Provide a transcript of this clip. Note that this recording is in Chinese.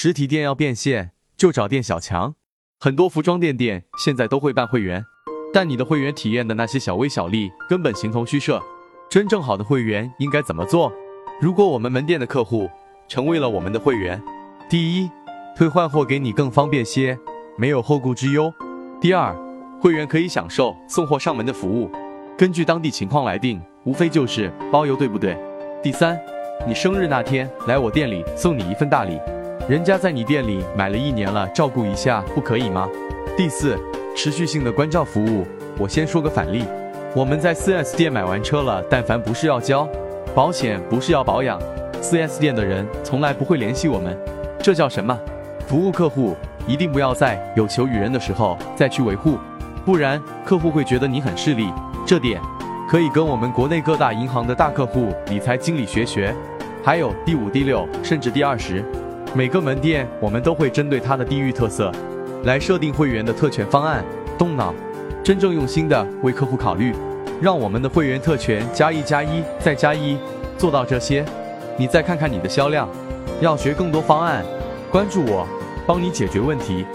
实体店要变现，就找店小强。很多服装店店现在都会办会员，但你的会员体验的那些小微小利根本形同虚设。真正好的会员应该怎么做？如果我们门店的客户成为了我们的会员，第一，退换货给你更方便些，没有后顾之忧；第二，会员可以享受送货上门的服务，根据当地情况来定，无非就是包邮，对不对？第三，你生日那天来我店里送你一份大礼，人家在你店里买了一年了，照顾一下不可以吗？第四，持续性的关照服务。我先说个反例，我们在 4S 店买完车了，但凡不是要交保险，不是要保养，4S 店的人从来不会联系我们，这叫什么？服务客户一定不要在有求于人的时候再去维护。不然客户会觉得你很势利，这点可以跟我们国内各大银行的大客户理财经理学学。还有第五、第六，甚至第二十，每个门店我们都会针对它的地域特色来设定会员的特权方案，动脑，真正用心的为客户考虑，让我们的会员特权加一加一再加一，做到这些，你再看看你的销量。要学更多方案，关注我，帮你解决问题。